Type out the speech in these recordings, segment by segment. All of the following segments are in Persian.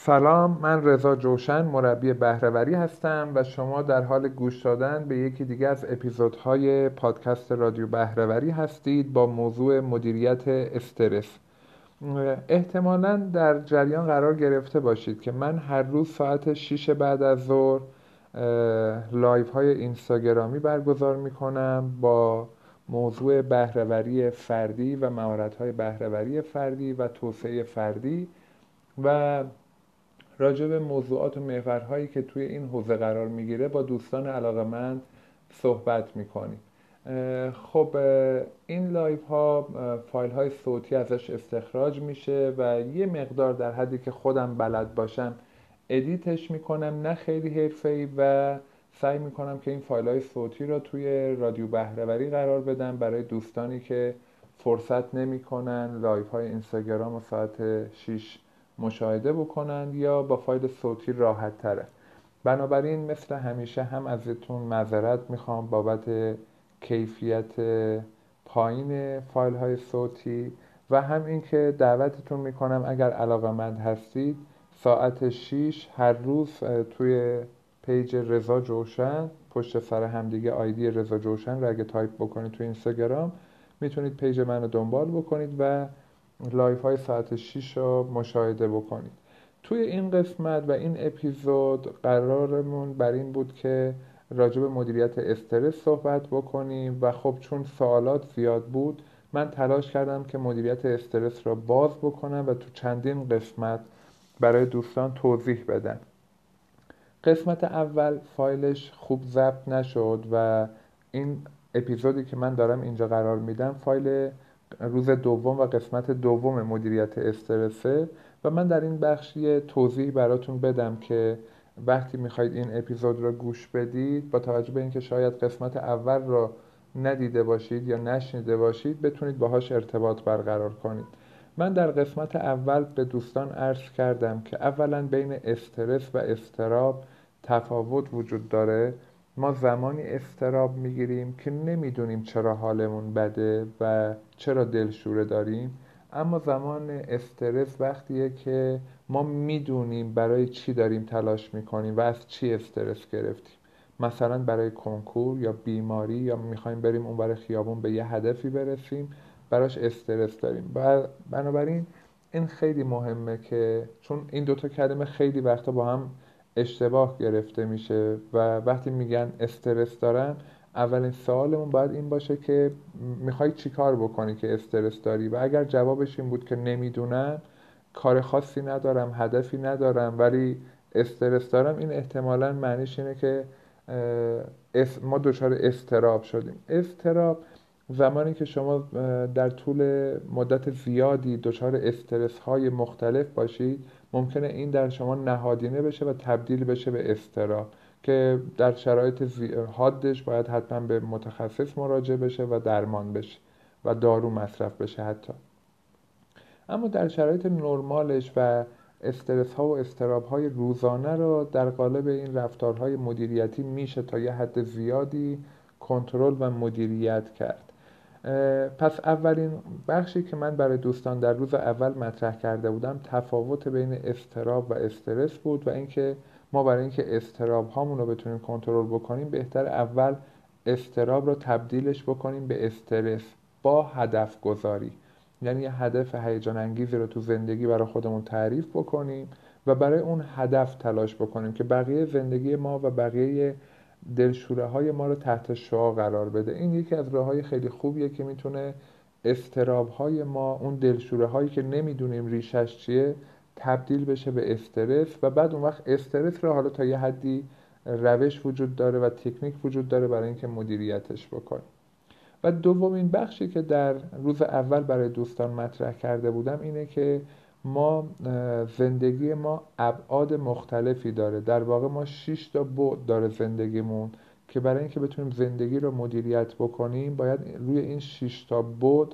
سلام من رضا جوشن مربی بهرهوری هستم و شما در حال گوش دادن به یکی دیگه از اپیزودهای پادکست رادیو بهرهوری هستید با موضوع مدیریت استرس. احتمالا در جریان قرار گرفته باشید که من هر روز ساعت 6 بعد از ظهر live های اینستاگرامی برگزار می کنم با موضوع بهرهوری فردی و مهارت های بهرهوری فردی و توسعه فردی و راجع به موضوعات و محورهایی که توی این حوزه قرار می‌گیره با دوستان علاقه‌مند صحبت می‌کنیم. خب این live ها فایل های صوتی ازش استخراج میشه و یه مقدار در حدی که خودم بلد باشم edit ش می‌کنم نه خیلی حرفه‌ای و سعی می‌کنم که این فایل های صوتی رو توی رادیو بهرهوری قرار بدم برای دوستانی که فرصت نمی‌کنن live های اینستاگرام و ساعت 6 مشاهده بکنند یا با فایل صوتی راحت تره بنابراین مثل همیشه هم ازتون معذرت می‌خوام بابت کیفیت پایین فایل های صوتی و هم اینکه دعوتتون می‌کنم اگر علاقه مند هستید ساعت 6 هر روز توی page رضا جوشن پشت سر همدیگه ID رضا جوشن رو اگه تایپ بکنید توی اینستاگرام می‌تونید page من رو دنبال بکنید و live های ساعت 6 رو مشاهده بکنید. توی این قسمت و این اپیزود قرارمون بر این بود که راجع به مدیریت استرس صحبت بکنیم و خب چون سوالات زیاد بود من تلاش کردم که مدیریت استرس را باز بکنم و تو چندین قسمت برای دوستان توضیح بدم. قسمت اول فایلش خوب ضبط نشد و این اپیزودی که من دارم اینجا قرار میدم فایل روز دوم و قسمت دوم مدیریت استرسه و من در این بخش یه توضیح براتون بدم که وقتی می‌خواید این اپیزود رو گوش بدید با توجه به اینکه شاید قسمت اول رو ندیده باشید یا نشنیده باشید بتونید باهاش ارتباط برقرار کنید. من در قسمت اول به دوستان عرض کردم که اولا بین استرس و استراب تفاوت وجود داره. ما زمانی استراب می‌گیریم که نمی‌دونیم چرا حالمون بده و چرا دلشوره داریم؟ اما زمان استرس وقتیه که ما می‌دونیم برای چی داریم تلاش می‌کنیم و از چی استرس گرفتیم. مثلا برای کنکور یا بیماری یا می‌خوایم بریم اون برای خیابون به یه هدفی برسیم براش استرس داریم. بنابراین این خیلی مهمه که چون این دوتا کلمه خیلی وقتا با هم اشتباه گرفته میشه و وقتی میگن استرس دارن اولین سوالمون باید این باشه که می‌خوای چیکار بکنی که استرس داری؟ و اگر جوابش این بود که نمی‌دونم کار خاصی ندارم هدفی ندارم ولی استرس دارم این احتمالا معنیش اینه که ما دچار استراب شدیم. استراب زمانی که شما در طول مدت زیادی دچار استرس های مختلف باشید ممکنه این در شما نهادینه بشه و تبدیل بشه به استراب. که در شرایط حادش باید حتما به متخصص مراجعه بشه و درمان بشه و دارو مصرف بشه حتی. اما در شرایط نرمالش و استرس ها و استراب های روزانه رو در قالب این رفتارهای مدیریتی میشه تا یه حد زیادی کنترل و مدیریت کرد. پس اولین بخشی که من برای دوستان در روز اول مطرح کرده بودم تفاوت بین استراب و استرس بود و اینکه ما برای اینکه استراب هامون رو بتونیم کنترل بکنیم بهتر اول استراب رو تبدیلش بکنیم به استرس با هدف گذاری یعنی یه هدف هیجان انگیزی رو تو زندگی برای خودمون تعریف بکنیم و برای اون هدف تلاش بکنیم که بقیه زندگی ما و بقیه دلشوره های ما رو تحت شعا قرار بده. این یکی از راه های خیلی خوبیه که می‌تونه استراب های ما اون دلشوره هایی که نمی‌دونیم ریشش چیه تبدیل بشه به استرس و بعد اون وقت استرس رو حالا تا یه حدی روش وجود داره و تکنیک وجود داره برای اینکه مدیریتش بکنیم و دومین بخشی که در روز اول برای دوستان مطرح کرده بودم اینه که ما زندگی ما ابعاد مختلفی داره. در واقع ما 6 تا بعد داره زندگیمون که برای اینکه بتونیم زندگی رو مدیریت بکنیم باید روی این 6 تا بعد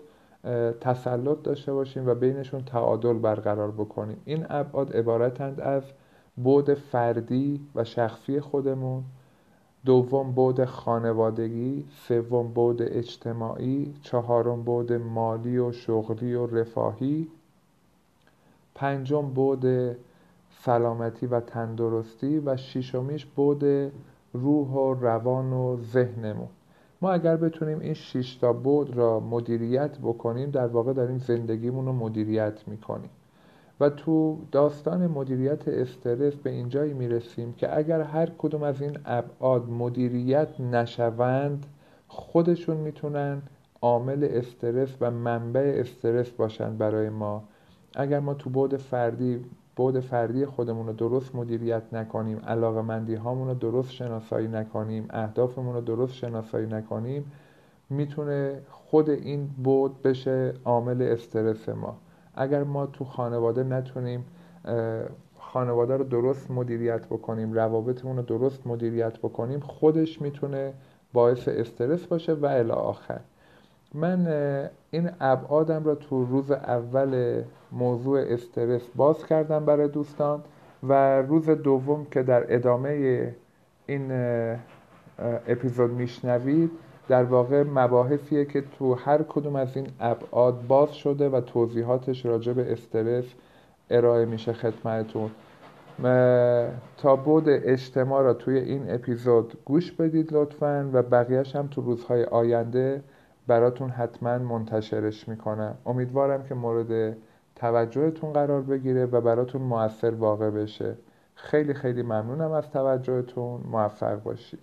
تسلط داشته باشیم و بینشون تعادل برقرار بکنیم. این ابعاد عبارتند از بعد فردی و شخصی خودمون دوم بعد خانوادگی سوم بعد اجتماعی چهارم بعد مالی و شغلی و رفاهی پنجم بعد سلامتی و تندرستی و شیشمیش بود روح و روان و ذهنمون. ما اگر بتونیم این شش تا بود را مدیریت بکنیم در واقع داریم زندگیمون رو مدیریت می‌کنیم. و تو داستان مدیریت استرس به اینجایی می‌رسیم که اگر هر کدوم از این ابعاد مدیریت نشوند خودشون می‌تونن عامل استرس و منبع استرس باشن برای ما. اگر ما تو بود فردی بود فردی خودمون رو درست مدیریت نکنیم علاقه مندی هامون رو درست شناسایی نکنیم اهدافمون رو درست شناسایی نکنیم می‌تونه خود این بود بشه عامل استرس ما. اگر ما تو خانواده نتونیم خانواده رو درست مدیریت بکنیم روابطمون رو درست مدیریت بکنیم خودش می‌تونه باعث استرس باشه و الی آخر. من این ابعادم را تو روز اول موضوع استرس باز کردم برای دوستان و روز دوم که در ادامه این اپیزود میشنوید در واقع مباحثیه که تو هر کدوم از این ابعاد باز شده و توضیحاتش راجع به استرس ارائه میشه خدمتتون. تا بود اجتماع را توی این اپیزود گوش بدید لطفا و بقیهش هم تو روزهای آینده براتون حتما منتشرش می‌کنم. امیدوارم که مورد توجهتون قرار بگیره و براتون موثر واقع بشه. خیلی خیلی ممنونم از توجهتون. موفق باشید.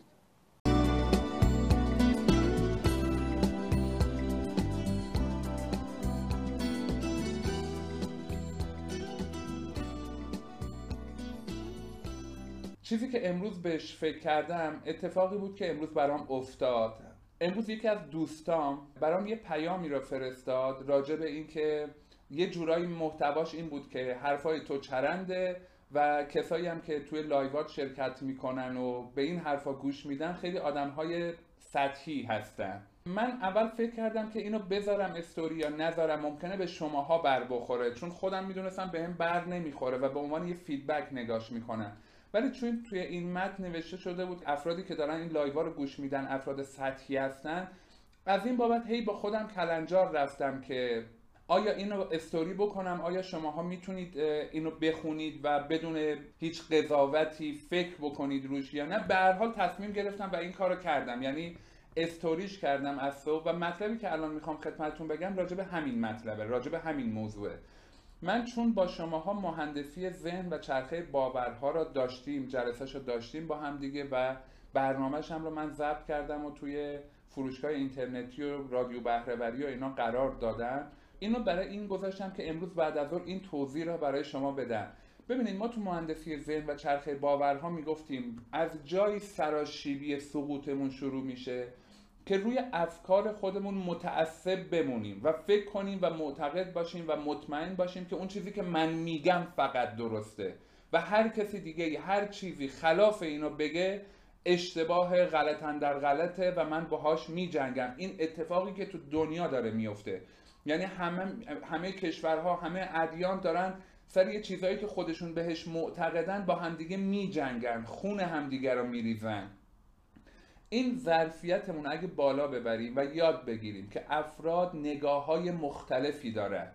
چیزی که امروز بهش فکر کردم اتفاقی بود که امروز برام افتاد. امروز یکی از دوستام برام یه پیامی را فرستاد راجع به اینکه یه جورایی محتواش این بود که حرفای تو چرنده و کسایی هم که توی live ات شرکت می‌کنن و به این حرفا گوش میدن خیلی آدم های سطحی هستن. من اول فکر کردم که اینو بذارم استوری یا نذارم ممکنه به شماها بر بخوره چون خودم می‌دونستم به هم بر نمی‌خوره و به عنوان یه feedback نگاش می‌کنم ولی چون توی این متن نوشته شده بود افرادی که دارن این live ا رو گوش میدن افراد سطحی هستن از این بابت هی با خودم کلنجار رفتم که آیا اینو استوری بکنم؟ آیا شماها می‌تونید اینو بخونید و بدون هیچ قضاوتی فکر بکنید روش یا نه؟ به هر حال تصمیم گرفتم و این کارو کردم. یعنی استوریش کردم از صبح و مطلبی که الان می‌خوام خدمتتون بگم راجع همین مطلبه راجع همین موضوعه. من چون با شماها مهندسی ذهن و چرخه باورها را داشتیم جلسهش رو داشتیم با هم دیگه و برنامهش هم رو من ضبط کردم و توی فروشگاه اینترنتی و رادیو بهرهوری و اینا قرار دادم اینو برای این گذاشتم که امروز بعد از این توضیح را برای شما بدم. ببینید ما تو مهندسی ذهن و چرخه باورها می‌گفتیم از جای سراشیبی سقوطمون شروع میشه. که روی افکار خودمون متعصب بمونیم و فکر کنیم و معتقد باشیم و مطمئن باشیم که اون چیزی که من میگم فقط درسته. و هر کسی دیگه هر چیزی خلاف اینو بگه اشتباه غلطن در غلطه و من باهاش میجنگم. این اتفاقی که تو دنیا داره میفته یعنی همه, همه کشورها همه ادیان دارن سر یه چیزهایی که خودشون بهش معتقدن با همدیگه میجنگن. خون همدیگه رو میریزن. این ظرفیتمون اگه بالا ببریم و یاد بگیریم که افراد نگاه های مختلفی دارن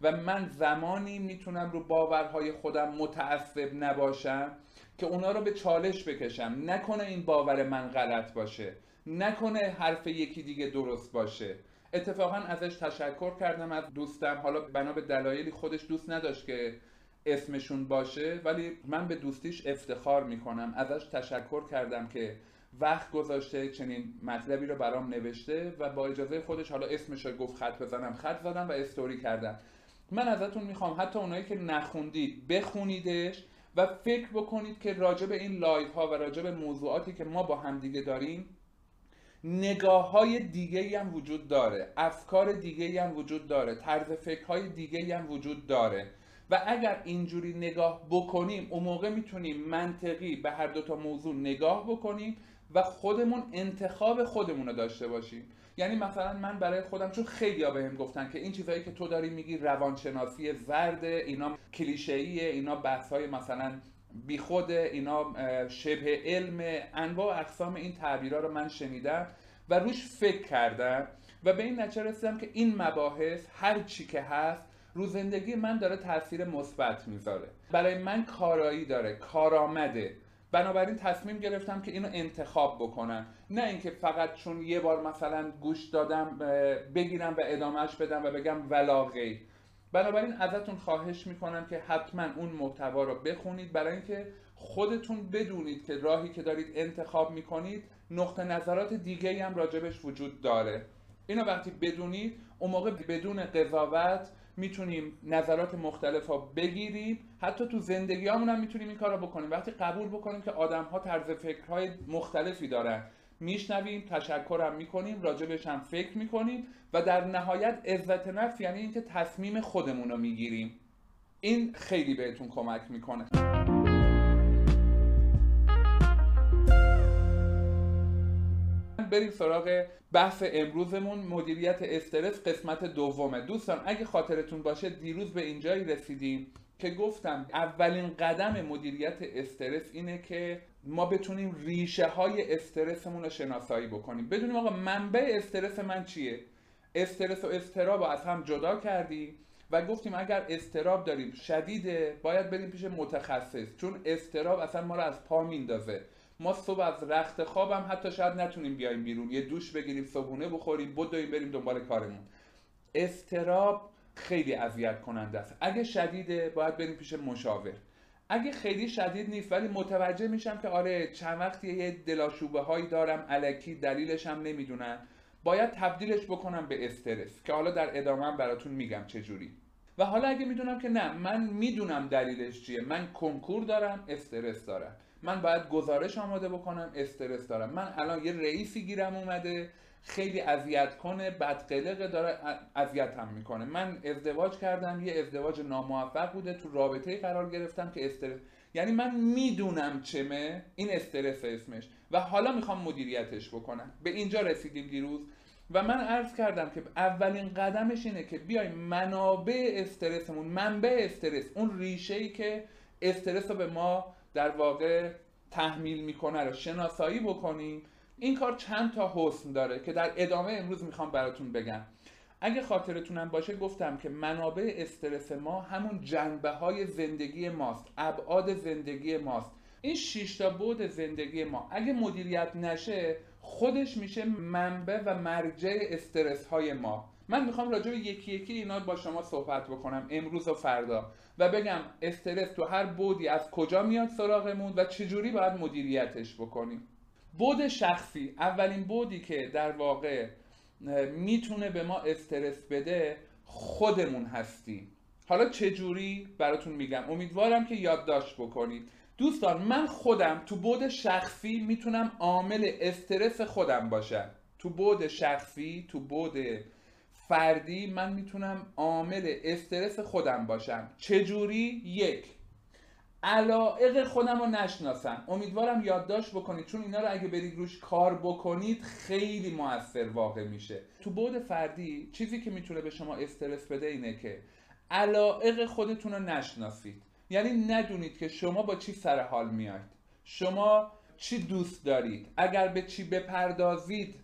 و من زمانی می‌تونم رو باورهای خودم متعصب نباشم که اونا رو به چالش بکشم. نکنه این باور من غلط باشه. نکنه حرف یکی دیگه درست باشه. اتفاقا ازش تشکر کردم از دوستم. حالا بنا به دلایلی خودش دوست نداشت که اسمشون باشه ولی من به دوستیش افتخار می‌کنم. ازش تشکر کردم که وقت گذاشته چنین مطلبی رو برام نوشته و با اجازه خودش حالا اسمش رو گفت خط بزنم. خط زدم و استوری کردم. من ازتون می‌خوام حتی اونایی که نخوندید بخونیدش و فکر بکنید که راجع به این live ها و راجع به موضوعاتی که ما با همدیگه داریم نگاه های دیگه هم وجود داره. افکار دیگه هم وجود داره. طرز فکرهای دیگه هم وجود داره. و اگر اینجوری نگاه بکنیم اون موقع می‌تونیم منطقی به هر دو تا موضوع نگاه بکنیم و خودمون انتخاب خودمون رو داشته باشیم. یعنی مثلا من برای خودم چون خیلی بهم گفتن که این چیزهایی که تو داری میگی روانشناسی زرد اینا کلیشه‌ایه اینا بحث های مثلا بیخود اینا شبه علم انواع و اقسام این تعبیرها رو من شنیدم و روش فکر کردم و به این نتیجه رسیدم که این مباحث هر چی که هست رو زندگی من داره تاثیر مثبت می‌ذاره. برای من کارایی داره کارآمده. بنابراین تصمیم گرفتم که اینو انتخاب بکنم. نه اینکه فقط چون یه بار مثلا گوش دادم بگیرم و ادامهش بدم و بگم ولا غیر. بنابراین ازتون خواهش می‌کنم که حتما اون محتوا رو بخونید. برای اینکه خودتون بدونید که راهی که دارید انتخاب می‌کنید نقطه نظرات دیگه هم راجبش وجود داره. اینو وقتی بدونید اون موقع بدون قضاوت می‌تونیم نظرات مختلف ها بگیریم. حتی تو زندگی هم می‌تونیم این کار رو بکنیم. وقتی قبول بکنیم که آدم ها طرز فکرهای مختلفی دارن. میشنویم تشکرم می‌کنیم راجبش هم فکر می‌کنیم و در نهایت عزت نفس یعنی اینکه تصمیم خودمون رو می‌گیریم. این خیلی بهتون کمک می‌کنه. بریم سراغ بحث امروزمون. مدیریت استرس قسمت دومه. دوستان اگه خاطرتون باشه دیروز به اینجایی رسیدیم که گفتم اولین قدم مدیریت استرس اینه که ما بتونیم ریشه های استرسمون رو شناسایی بکنیم. بدونیم آقا منبع استرس من چیه؟ استرس و استراب رو از هم جدا کردیم و گفتیم اگر استراب داریم شدیده باید بریم پیش متخصص. چون استراب اصلا ما رو از پا میندازه ما صبح از رخت خوابم حتی شاید نتونیم بیایم بیرون. یه دوش بگیریم صبحونه بخوریم بدویم بریم دنبال کارمون. استراب خیلی اذیت کننده است. اگه شدیده باید بریم پیش مشاور. اگه خیلی شدید نیست ولی متوجه میشم که آره چند وقتی یه دلاشوبه هایی دارم علکی دلیلش هم نمی‌دونم. باید تبدیلش بکنم به استرس که حالا در ادامه براتون میگم چجوری و حالا اگه می‌دونم که نه من می‌دونم دلیلش چیه. من کنکور دارم استرس دارم. من باید گزارش آماده بکنم استرس دارم. من الان یه رئیسی گیرم اومده خیلی اذیت کنه بدقلقه داره اذیتم می‌کنه. من ازدواج کردم یه ازدواج ناموفق بوده تو رابطه قرار گرفتم که استرس یعنی من می‌دونم چمه این استرس اسمش. و حالا می‌خوام مدیریتش بکنم. به اینجا رسیدیم دیروز. و من عرض کردم که اولین قدمش اینه که بیایم منابع استرسمون منبع استرس اون ریشه ای که استرس رو به ما در واقع تحمیل می‌کنه رو شناسایی بکنیم این کار چند تا حسن داره که در ادامه امروز می‌خوام براتون بگم. اگه خاطرتونم باشه گفتم که منابع استرس ما همون جنبه های زندگی ماست ابعاد زندگی ماست. این شش تا بود زندگی ما. اگه مدیریت نشه خودش میشه منبع و مرجع استرس های ما. من می‌خوام راجع به یکی یکی اینا با شما صحبت بکنم امروز و فردا. و بگم استرس تو هر بودی از کجا میاد سراغمون و چجوری باید مدیریتش بکنیم. بود شخصی اولین بودی که در واقع می‌تونه به ما استرس بده خودمون هستیم. حالا چجوری؟ براتون میگم. امیدوارم که یادداشت بکنید. دوستان من خودم تو بود شخصی می‌تونم عامل استرس خودم باشم. تو بود شخصی تو بود فردی من می‌تونم عامل استرس خودم باشم. چجوری؟ یک. علائق خودم رو نشناسم. امیدوارم یادداشت بکنید چون اینا رو اگه برید روش کار بکنید خیلی موثر واقع میشه. تو بود فردی چیزی که می‌تونه به شما استرس بده اینه که علائق خودتون رو نشناسید. یعنی ندونید که شما با چی سر حال میاید شما چی دوست دارید. اگر به چی بپردازید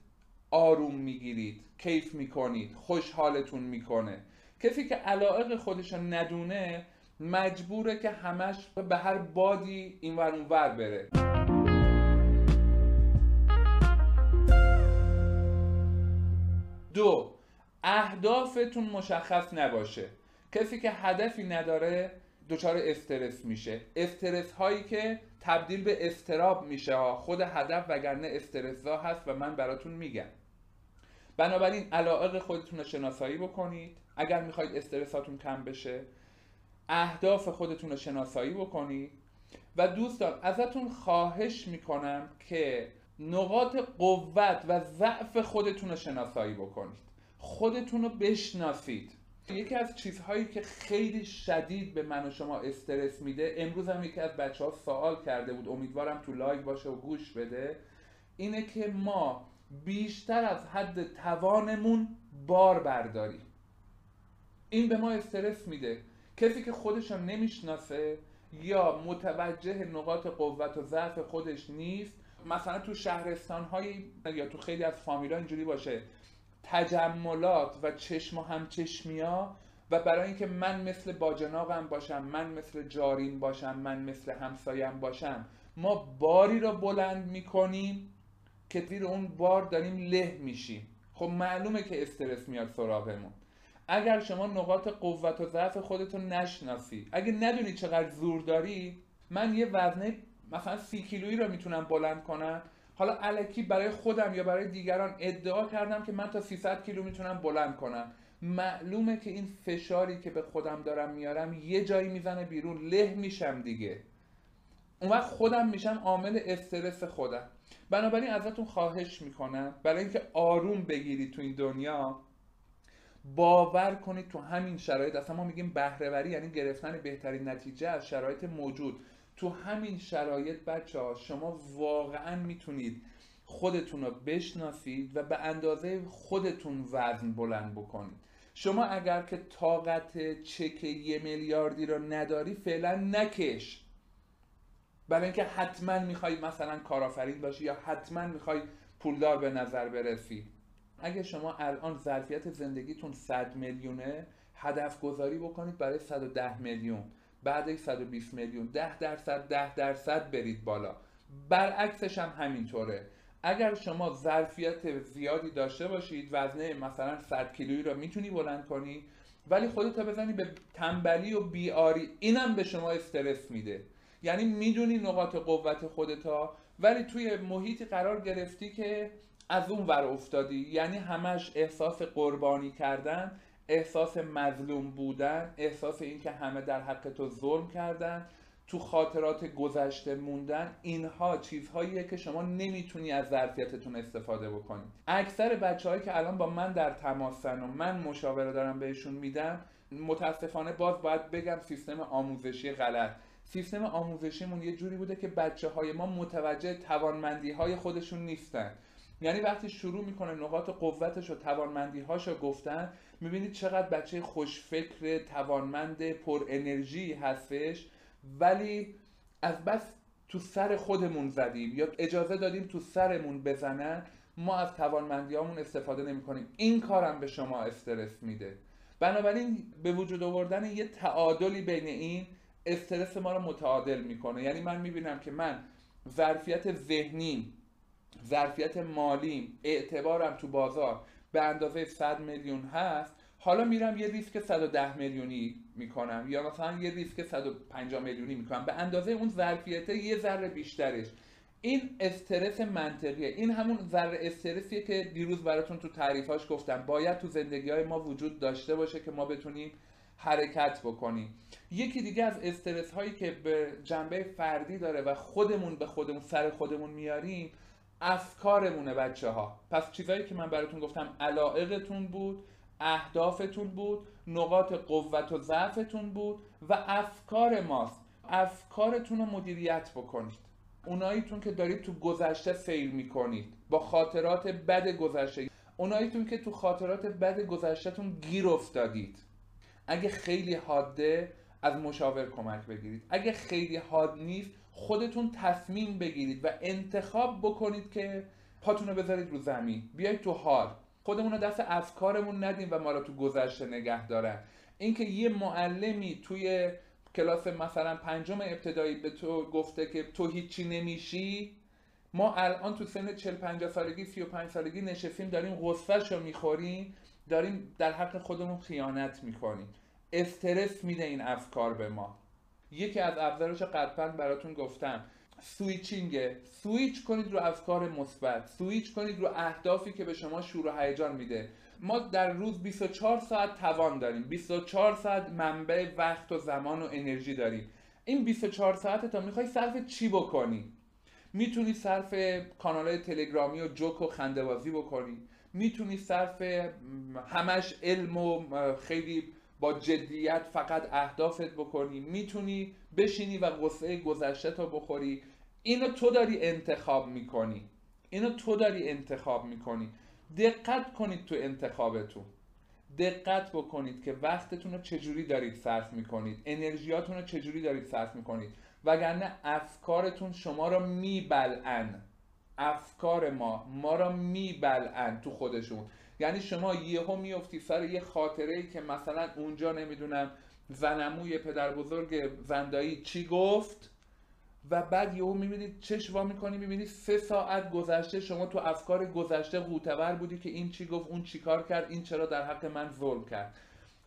آروم می‌گیرید کیف می‌کنید خوشحالتون می‌کنه. کسی که علائق خودش ندونه مجبوره که همش به هر بادی این ور ور بره. دو اهدافتون مشخص نباشه. کسی که هدفی نداره دچار استرس میشه. استرس هایی که تبدیل به استراب میشه. خود هدف وگرنه استرس ها هست و من براتون میگم. بنابراین علاقه خودتون رو شناسایی بکنید. اگر می‌خواید استرساتون کم بشه اهداف خودتون رو شناسایی بکنید. و دوستان ازتون خواهش می‌کنم که نقاط قوت و ضعف خودتون رو شناسایی بکنید. خودتون رو بشناسید. یکی از چیزهایی که خیلی شدید به من و شما استرس میده امروز هم یکی از بچه ها سوال کرده بود امیدوارم تو live باشه و گوش بده اینه که ما بیشتر از حد توانمون بار برداریم این به ما استرس میده. کسی که خودش نمی‌شناسه یا متوجه نقاط قوت و ضعف خودش نیست مثلا تو شهرستان هایی یا تو خیلی از فامیلا اینجوری باشه. تجملات و چشم و همچشمی ها و برای اینکه من مثل باجناقم باشم من مثل جارین باشم من مثل همسایم باشم ما باری را بلند می‌کنیم که زیر اون بار داریم له میشیم. خب معلومه که استرس میاد سراغمون. اگر شما نقاط قوت و ضعف خودتون نشناسی اگه ندونی چقدر زور داری من یه وزنه مثلا سی کیلویی رو می‌تونم بلند کنم. حالا علکی برای خودم یا برای دیگران ادعا کردم که من تا 300 کیلو می‌تونم بلند کنم. معلومه که این فشاری که به خودم دارم میارم یه جایی می‌زنه بیرون له میشم دیگه. اون وقت خودم میشم عامل استرس خودم. بنابراین ازتون خواهش می‌کنم برای اینکه آروم بگیرید تو این دنیا باور کنید تو همین شرایط اصلا ما میگیم بهرهوری یعنی گرفتن بهترین نتیجه از شرایط موجود. تو همین شرایط بچه ها شما واقعا می‌تونید خودتون رو بشناسید و به اندازه خودتون وزن بلند بکنید. شما اگر که طاقت چک یه میلیاردی رو نداری فعلا نکش. برای اینکه حتما می‌خوای مثلا کارآفرین باشی یا حتما می‌خوای پولدار به نظر برسی. اگه شما الان ظرفیت زندگیتون 100 میلیونه هدف گذاری بکنید برای 110 میلیون. بعد 120 میلیون. 10 درصد 10 درصد برید بالا. برعکسش هم همینطوره. اگر شما ظرفیت زیادی داشته باشید وزنه مثلا 100 کیلویی رو می‌تونی بلند کنی ولی خودت بزنی به تنبلی و بیاری اینم به شما استرس میده. یعنی می‌دونی نقاط قوت خودتا ولی توی محیطی قرار گرفتی که از اون ور افتادی. یعنی همش احساس قربانی کردن احساس مظلوم بودن احساس اینکه همه در حق تو ظلم کردن تو خاطرات گذشته موندن اینها چیزهاییه که شما نمی‌تونی از ظرفیتتون استفاده بکنید اکثر بچههایی که الان با من در تماسن و من مشاوره دارم بهشون میدم متاسفانه باز باید بگم سیستم آموزشی غلط. سیستم آموزشیمون یه جوری بوده که بچه های ما متوجه توانمندی های خودشون نیستن. یعنی وقتی شروع می‌کنه نقاط قوتش و توانمندی رو گفتن می‌بینید چقدر بچه خوشفکر توانمند پر انرژی هستش ولی از بس تو سر خودمون زدیم. یا اجازه دادیم تو سرمون بزنن ما از توانمندیامون استفاده نمی کنیم این کارم به شما استرس میده. بنابراین به وجود آوردن یه تعادلی بین این استرس ما رو متعادل می‌کنه. یعنی من می‌بینم که من ظرفیت ذهنی ظرفیت مالیم اعتبارم تو بازار به اندازه 100 میلیون هست حالا میرم یه ریسک 110 میلیونی می‌کنم یا مثلا یه ریسک 150 میلیونی می‌کنم. به اندازه اون ظرفیت یه ذره بیشترش. این استرس منطقیه. این همون ذره استرسیه که دیروز براتون تو تعریفاش گفتم. باید تو زندگی های ما وجود داشته باشه که ما بتونیم حرکت بکنیم یکی دیگه از استرس هایی که به جنبه فردی داره و خودمون به خودمون سر خودمون میاریم افکارمونه بچه ها پس چیزایی که من براتون گفتم علائقتون بود اهدافتون بود نقاط قوت و ضعفتون بود و افکار ماست. افکارتون رو مدیریت بکنید. اوناییتون که دارید تو گذشته سیر می‌کنید با خاطرات بد گذشته. اوناییتون که تو خاطرات بد گذشتهتون گیر افتادید. اگه خیلی حاده از مشاور کمک بگیرید. اگه خیلی حاد نیست خودتون تصمیم بگیرید و انتخاب بکنید که پاتون رو بذارید رو زمین. بیاید تو حال. خودمون رو دست افکارمون ندیم و ما رو تو گذشته نگه دارن. اینکه یه معلمی توی کلاس مثلا پنجم ابتدایی به تو گفته که تو هیچی نمیشی ما الان تو سن 40 50 سالگی 35 سالگی نشستیم داریم غصهش رو می‌خوریم داریم در حق خودمون خیانت می‌کنیم. استرس میده این افکار به ما. یکی از ابزارش قطعا براتون گفتم. سویچینگه سویچ کنید رو افکار مثبت. سویچ کنید رو اهدافی که به شما شور و هیجان میده. ما در روز 24 ساعت توان داریم. 24 ساعت منبع وقت و زمان و انرژی داریم. این 24 ساعت تا می‌خوای صرف چی بکنی؟ می‌تونی صرف کانال های تلگرامی و جوک و خندوازی بکنی. می‌تونی صرف همش علم و خیلی با جدیت فقط اهدافت بکنی می‌تونی بشینی و قصه گذشته تا بخوری. اینو تو داری انتخاب می‌کنی. اینو تو داری انتخاب می‌کنی. دقت کنید تو انتخابتون. دقت بکنید که وقتتون رو چجوری دارید صرف می‌کنید. انرژیاتون رو چجوری دارید صرف می‌کنید. وگرنه افکارتون شما را میبلعن. افکار ما ما را میبلعن تو خودشون. یعنی شما یهو میفتی سر یه خاطره ای که مثلا اونجا نمی‌دونم زنموی پدر بزرگ زندایی چی گفت و بعد یهو می‌بینید چش وا می‌کنی می‌بینید سه ساعت گذشته شما تو افکار گذشته قوتور بودی که این چی گفت اون چی کار کرد این چرا در حق من ظلم کرد.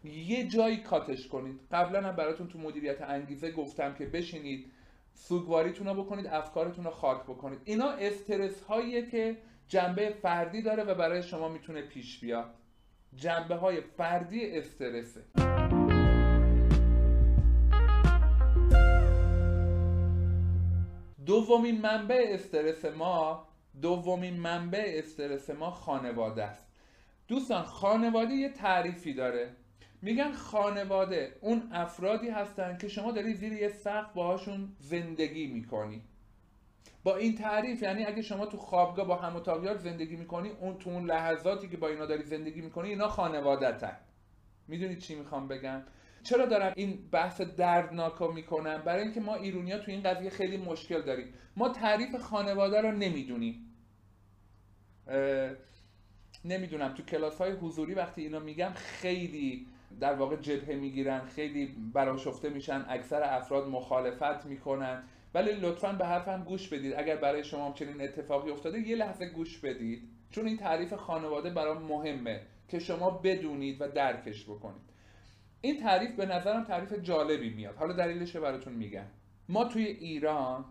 یه جایی کاتش کنید. قبلا هم براتون تو مدیریت انگیزه گفتم که بشینید سوگواریتون رو بکنید افکارتون رو خاک بکنید. اینا استرس هاییه که جنبه فردی داره و برای شما می‌تونه پیش بیاد. جنبه های فردی استرسه. دومین منبع استرس ما دومین منبع استرس ما خانواده است. دوستان خانواده یه تعریفی داره. میگن خانواده اون افرادی هستن که شما داری زیر یه سقف باهاشون زندگی می‌کنی. با این تعریف یعنی اگه شما تو خوابگاه با هم زندگی می‌کنی اون تو اون لحظاتی که با اینا داری زندگی می‌کنی اینا خانوادتن. می‌دونید چی می‌خوام بگم؟ چرا دارم این بحث دردناکا می‌کنم؟ برای اینکه ما ایرونیا تو این قضیه خیلی مشکل داریم. ما تعریف خانواده رو نمی‌دونیم. نمی‌دونم. تو کلاس های حضوری وقتی اینا میگم خیلی در واقع جبهه می‌گیرن خیلی براشفته میشن اکثر افراد مخالفت می‌کنن. ولی لطفا به حرفم گوش بدید. اگر برای شما چنین اتفاقی افتاده یه لحظه گوش بدید. چون این تعریف خانواده برام مهمه که شما بدونید و درکش بکنید. این تعریف به نظرم تعریف جالبی میاد. حالا دلیلش براتون میگم. ما توی ایران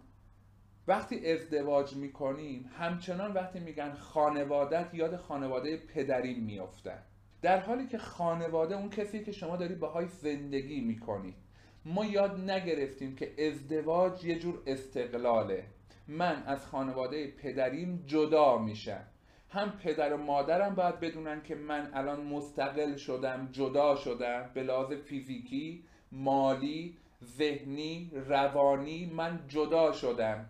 وقتی ازدواج می‌کنیم همچنان وقتی میگن خانوادت یاد خانواده پدری میافتن در حالی که خانواده اون کسی که شما داری باهای زندگی می‌کنی. ما یاد نگرفتیم که ازدواج یه جور استقلاله. من از خانواده پدریم جدا میشم. هم پدر و مادرم باید بدونن که من الان مستقل شدم جدا شدم به لحاظ فیزیکی مالی ذهنی روانی من جدا شدم.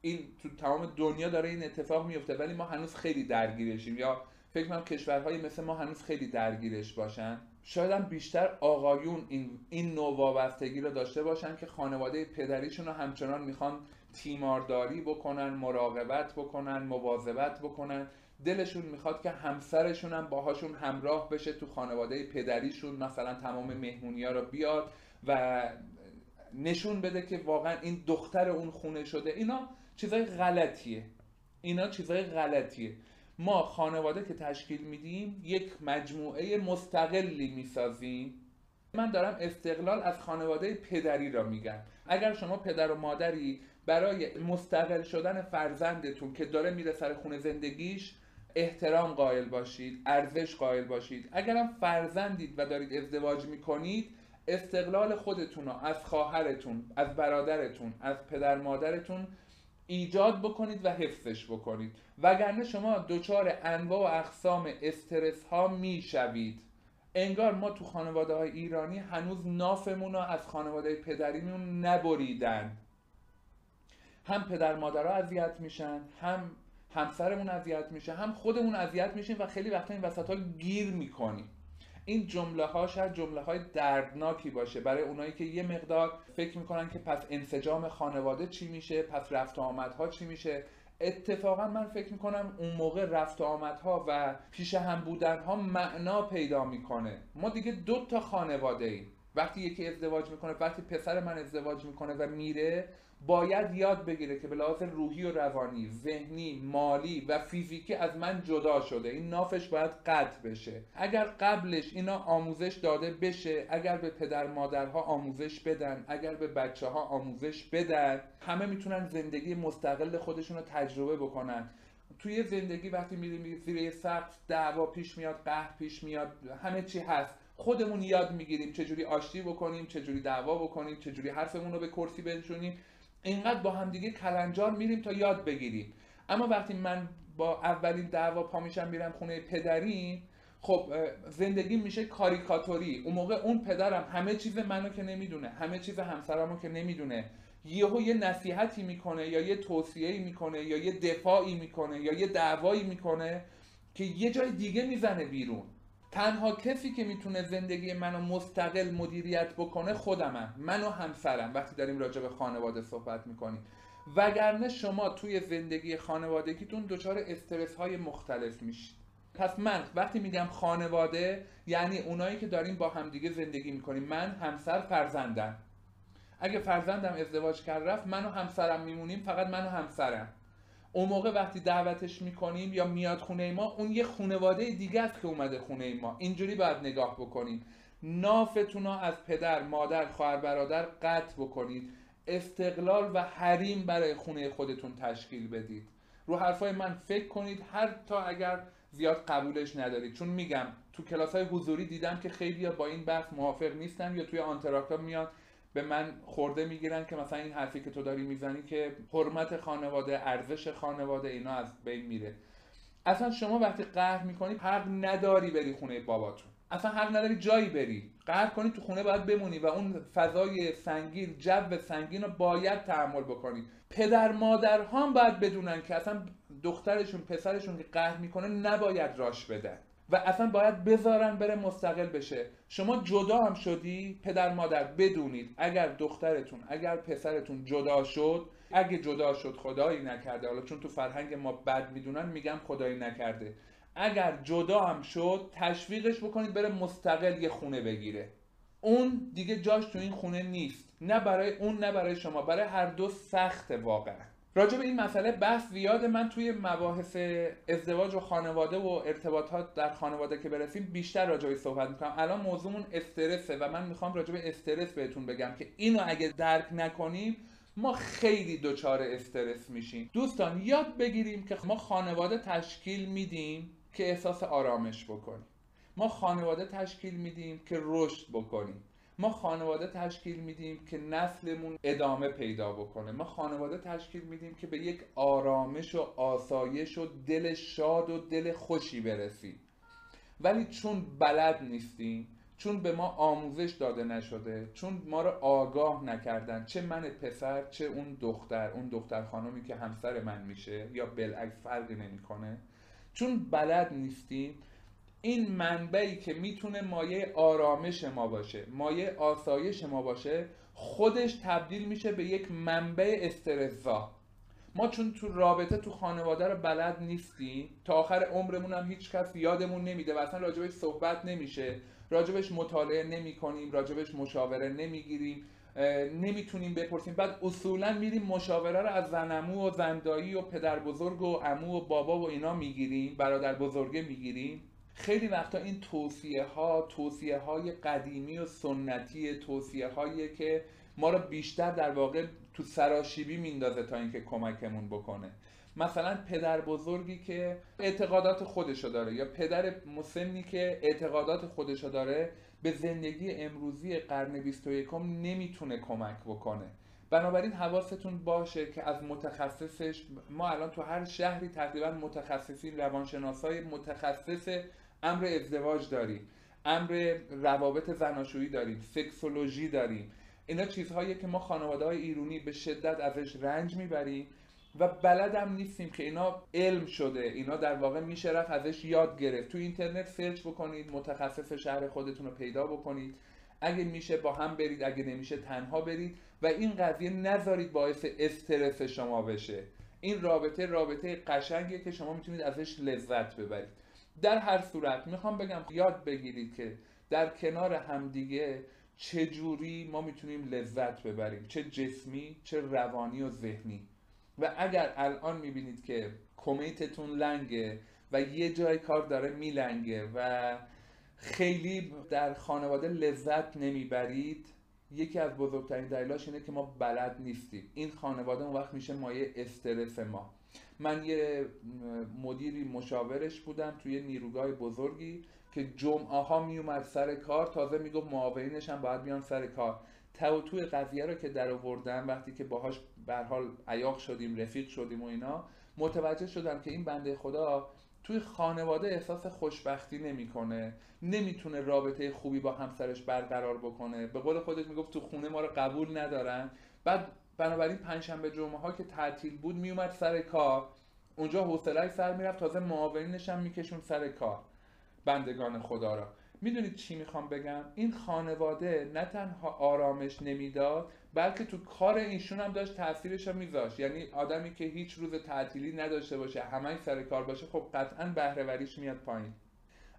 این تو تمام دنیا داره این اتفاق میفته ولی ما هنوز خیلی درگیرشیم. یا فکر کنم کشورهای مثل ما هنوز خیلی درگیرش باشن. شاید هم بیشتر آقایون این, این نوع وابستگی رو داشته باشن که خانواده پدریشون رو همچنان می‌خوان تیمارداری بکنن مراقبت بکنن مواظبت بکنن. دلشون می‌خواد که همسرشون هم باهاشون همراه بشه تو خانواده پدریشون مثلا تمام مهمونی ها رو بیاد و نشون بده که واقعا این دختر اون خونه شده. اینا چیزای غلطیه. اینا چیزای غلطیه. ما خانواده که تشکیل میدیم یک مجموعه مستقلی می‌سازیم. من دارم استقلال از خانواده پدری را میگم. اگر شما پدر و مادری برای مستقل شدن فرزندتون که داره میره سر خونه زندگیش احترام قائل باشید ارزش قائل باشید. اگرم فرزندید و دارید ازدواج می‌کنید استقلال خودتون رو از خواهرتون از برادرتون از پدر مادرتون ایجاد بکنید و حفظش بکنید. وگرنه شما دچار انواع و اقسام استرس ها می‌شوید. انگار ما تو خانواده های ایرانی هنوز نافمون رو از خانواده پدریمون نبریدن. هم پدر مادرها اذیت میشن هم همسرمون اذیت میشه هم خودمون اذیت میشیم و خیلی وقتا این وسط ها گیر می‌کنیم. این جمله ها شاید جمله های دردناکی باشه. برای اونایی که یه مقدار فکر می‌کنن که پس انسجام خانواده چی میشه پس رفت آمدها چی میشه. اتفاقا من فکر می‌کنم اون موقع رفت آمدها و پیش هم بودنها معنا پیدا می‌کنه. ما دیگه دو تا خانواده ایم وقتی یکی ازدواج می‌کنه وقتی پسر من ازدواج می‌کنه و میره باید یاد بگیره که به لحاظ روحی و روانی ذهنی مالی و فیزیکی از من جدا شده. این نافش باید قطع بشه. اگر قبلش اینا آموزش داده بشه اگر به پدر مادرها آموزش بدن اگر به بچه ها آموزش بدن همه می‌تونن زندگی مستقل خودشون رو تجربه بکنن. توی زندگی وقتی میریم زیر سقف دعوا پیش میاد قهر پیش میاد همه چی هست. خودمون یاد می‌گیریم چجوری آشتی بکنیم چجوری دعوا بکنیم چجوری حرفمون رو به کرسی بنشونیم. اینقدر با هم دیگه کلنجار میریم تا یاد بگیریم. اما وقتی من با اولین دعوا پا میشم میرم خونه پدریم خب زندگی میشه کاریکاتوری. اون موقع اون پدرم همه چیز منو که نمی‌دونه همه چیز همسرمو که نمی‌دونه یهو یه نصیحتی می‌کنه یا یه توصیه‌ای می‌کنه یا یه دفاعی می‌کنه یا یه دعوایی می‌کنه که یه جای دیگه می‌زنه بیرون. تنها کسی که می‌تونه زندگی منو مستقل مدیریت بکنه خودمم. من و همسرم. وقتی داریم راجع به خانواده صحبت می‌کنیم. وگرنه شما توی زندگی خانوادگیتون دچار استرس های مختلف میشید. پس من وقتی میگم خانواده یعنی اونایی که داریم با همدیگه زندگی می‌کنیم. من همسر فرزندم. اگه فرزندم ازدواج کرد رفت من و همسرم میمونیم فقط من و همسرم. اون موقع وقتی دعوتش می‌کنیم یا میاد خونه ما اون یه خانواده دیگه است که اومده خونه ما. اینجوری باید نگاه بکنیم. نافتون از پدر مادر خواهر برادر قطع بکنید. استقلال و حریم برای خونه خودتون تشکیل بدید. رو حرفای من فکر کنید. هر تا اگر زیاد قبولش ندارید. چون میگم تو کلاس های حضوری دیدم که خیلی با این بحث موافق نیستن یا توی آنتراکتا میاد به من خورده می‌گیرن که مثلا این حرفی که تو داری می‌زنی که حرمت خانواده ارزش خانواده اینا از بین میره. اصلا شما وقتی قهر می‌کنی حق نداری بری خونه باباتون. اصلا حق نداری جایی بری. قهر کنی تو خونه باید بمونی و اون فضای سنگین جو سنگین رو باید تحمل بکنی. پدر مادر هم باید بدونن که اصلا دخترشون پسرشون که قهر می‌کنه نباید راش بدن. و اصلا باید بذارن بره مستقل بشه. شما جدا هم شدی پدر مادر بدونید اگر دخترتون اگر پسرتون جدا شد اگه جدا شد خدایی نکرده. حالا چون تو فرهنگ ما بد می‌دونن میگم خدایی نکرده. اگر جدا هم شد تشویقش بکنید بره مستقل یه خونه بگیره. اون دیگه جاش تو این خونه نیست. نه برای اون نه برای شما. برای هر دو سخت واقعا. راجع این مسئله بحث زیاد من توی مباحث ازدواج و خانواده و ارتباطات در خانواده که برسیم بیشتر راجع صحبت می‌کنم. الان موضوعمون استرسه و من می‌خوام راجع به استرس بهتون بگم که اینو اگه درک نکنیم ما خیلی دچار استرس میشیم. دوستان یاد بگیریم که ما خانواده تشکیل میدیم که احساس آرامش بکنیم. ما خانواده تشکیل میدیم که رشد بکنیم. ما خانواده تشکیل میدیم که نسلمون ادامه پیدا بکنه. ما خانواده تشکیل میدیم که به یک آرامش و آسایش و دل شاد و دل خوشی برسیم. ولی چون بلد نیستیم چون به ما آموزش داده نشده چون ما رو آگاه نکردن چه من پسر چه اون دختر اون دختر خانمی که همسر من میشه یا بالعکس فرقی نمی‌کنه چون بلد نیستیم این منبعی که می‌تونه مایه آرامش ما باشه مایه آسایش ما باشه خودش تبدیل میشه به یک منبع استرزا ما چون تو رابطه تو خانواده رو بلد نیستیم تا آخر عمرمون هم هیچ کس یادمون نمیده و اصلا راجبش صحبت نمیشه راجبش مطالعه نمی کنیم راجبش مشاوره نمی‌گیریم نمی‌تونیم بپرسیم. بعد اصولا میریم مشاوره رو از زنمو و زندایی و پدر بزرگ و امو و بابا و اینا می‌گیریم برادر بزرگه می‌گیریم. خیلی وقتا این توصیه ها توصیه های قدیمی و سنتی توصیه هایی که ما رو بیشتر در واقع تو سراشیبی میندازه تا اینکه کمکمون بکنه. مثلا پدر بزرگی که اعتقادات خودشو داره یا پدر مسنی که اعتقادات خودشو داره به زندگی امروزی قرن 21 نمی‌تونه کمک بکنه. بنابراین حواستون باشه که از متخصصش ما الان تو هر شهری تقریبا متخصصین روانشناسای متخصص امر ازدواج داریم امر روابط زناشویی داریم سکسولوژی داریم. اینا چیزهایی که ما خانواده های ایرونی به شدت ازش رنج می‌بریم و بلدم نیستیم که اینا علم شده. اینا در واقع میشه رفت ازش یاد گرفت. تو اینترنت سرچ بکنید متخصص شهر خودتون رو پیدا بکنید. اگه میشه با هم برید اگه نمیشه تنها برید. و این قضیه نذارید باعث استرس شما بشه. این رابطه رابطه قشنگیه که شما می‌تونید ازش لذت ببرید. در هر صورت می‌خوام بگم یاد بگیرید که در کنار همدیگه چه ما می‌تونیم لذت ببریم چه جسمی چه روانی و ذهنی. و اگر الان می‌بینید که کمیتتون لنگه و یه جای کار داره میلنگه و خیلی در خانواده لذت نمی‌برید یکی از بزرگترین دلیلاش اینه که ما بلد نیستیم. این خانواده اون وقت میشه مایه استرس ما. من یه مدیری مشاورش بودم توی نیروگاه بزرگی که جمعه ها میومد سر کار تازه می‌گفت معاونینش هم باید بیان سر کار. تو توی قضیه رو که در آوردم وقتی که باهاش به حال عیاق شدیم رفیق شدیم و اینا متوجه شدم که این بنده خدا توی خانواده احساس خوشبختی نمی‌کنه. نمی‌تونه رابطه خوبی با همسرش برقرار بکنه. به قول خودش می‌گفت تو خونه ما رو قبول ندارن. بعد بنابراین پنجشنبه جمعه ها که تعطیل بود میومد سر کار. اونجا حوصله سر می‌رفت. تازه معاونینش هم میکشون سر کار. بندگان خدا را. می‌دونید چی می‌خوام بگم؟ این خانواده نه تنها آرامش نمی‌داد بلکه تو کار ایشون هم داشت تاثیرش رو میذاشت. یعنی آدمی که هیچ روز تعطیلی نداشته باشه همه سر کار باشه خب قطعا بهرهوریش میاد پایین.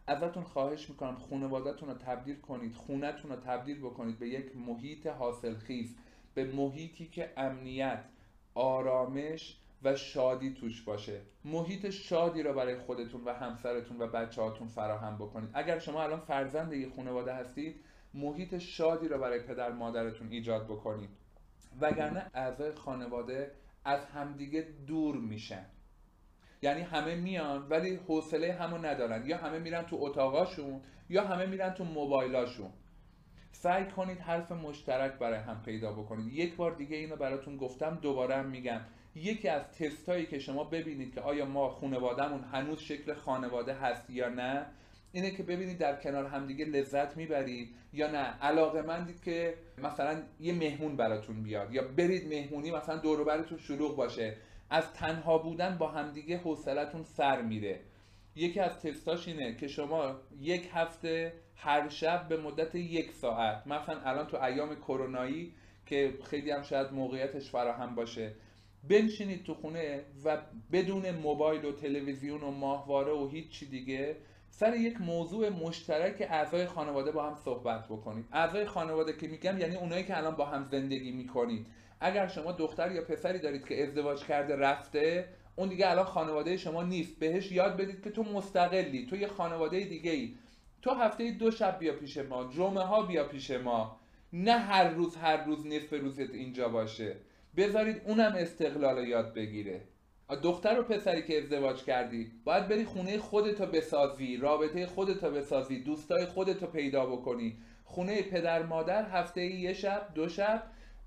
ازتون خواهش می‌کنم خانوادهتون رو تبدیل کنید خونتون رو تبدیل بکنید به یک محیط حاصلخیز. به محیطی که امنیت آرامش و شادی توش باشه. محیط شادی رو برای خودتون و همسرتون و بچه هاتون فراهم بکنید. اگر شما الان فرزند یه خانواده هستید محیط شادی رو برای پدر مادرتون ایجاد بکنید. وگرنه اعضای خانواده از همدیگه دور میشن. یعنی همه میان ولی حوصله همو ندارن. یا همه میرن تو اتاقاشون یا همه میرن تو موبایلاشون. سعی کنید حرف مشترک برای هم پیدا بکنید. یک بار دیگه اینو براتون گفتم دوباره هم میگم. یکی از تستایی که شما ببینید که آیا ما خانوادهمون هنوز شکل خانواده هست یا نه اینه که ببینید در کنار همدیگه لذت می‌برید یا نه. علاقه مندید که مثلا یه مهمون براتون بیاد یا برید مهمونی مثلا دوروبرتون شلوغ باشه. از تنها بودن با همدیگه حوصلتون سر میره. یکی از تستاش اینه که شما یک هفته هر شب به مدت یک ساعت. مثلا الان تو ایام کرونایی که خیلی هم شاید موقعیتش فراهم باشه بنشینید تو خونه و بدون موبایل و تلویزیون و ماهواره و هیچ دیگه سر یک موضوع مشترک اعضای خانواده با هم صحبت بکنید. اعضای خانواده که میگم یعنی اونایی که الان با هم زندگی می‌کنید. اگر شما دختر یا پسری دارید که ازدواج کرده رفته اون دیگه الان خانواده شما نیست. بهش یاد بدید که تو مستقلی تو یه خانواده دیگه ای تو هفته دو شب بیا پیش ما جمعه ها بیا پیش ما. نه هر روز هر روز نصف روزت اینجا باشه. بذارید اونم استقلال یاد بگیره. دختر و پسری که ازدواج کردی باید بری خونه خودتو بسازی رابطه خودتو بسازی دوستای خودتو پیدا بکنی. خونه پدر مادر هفته یه شب دو شب.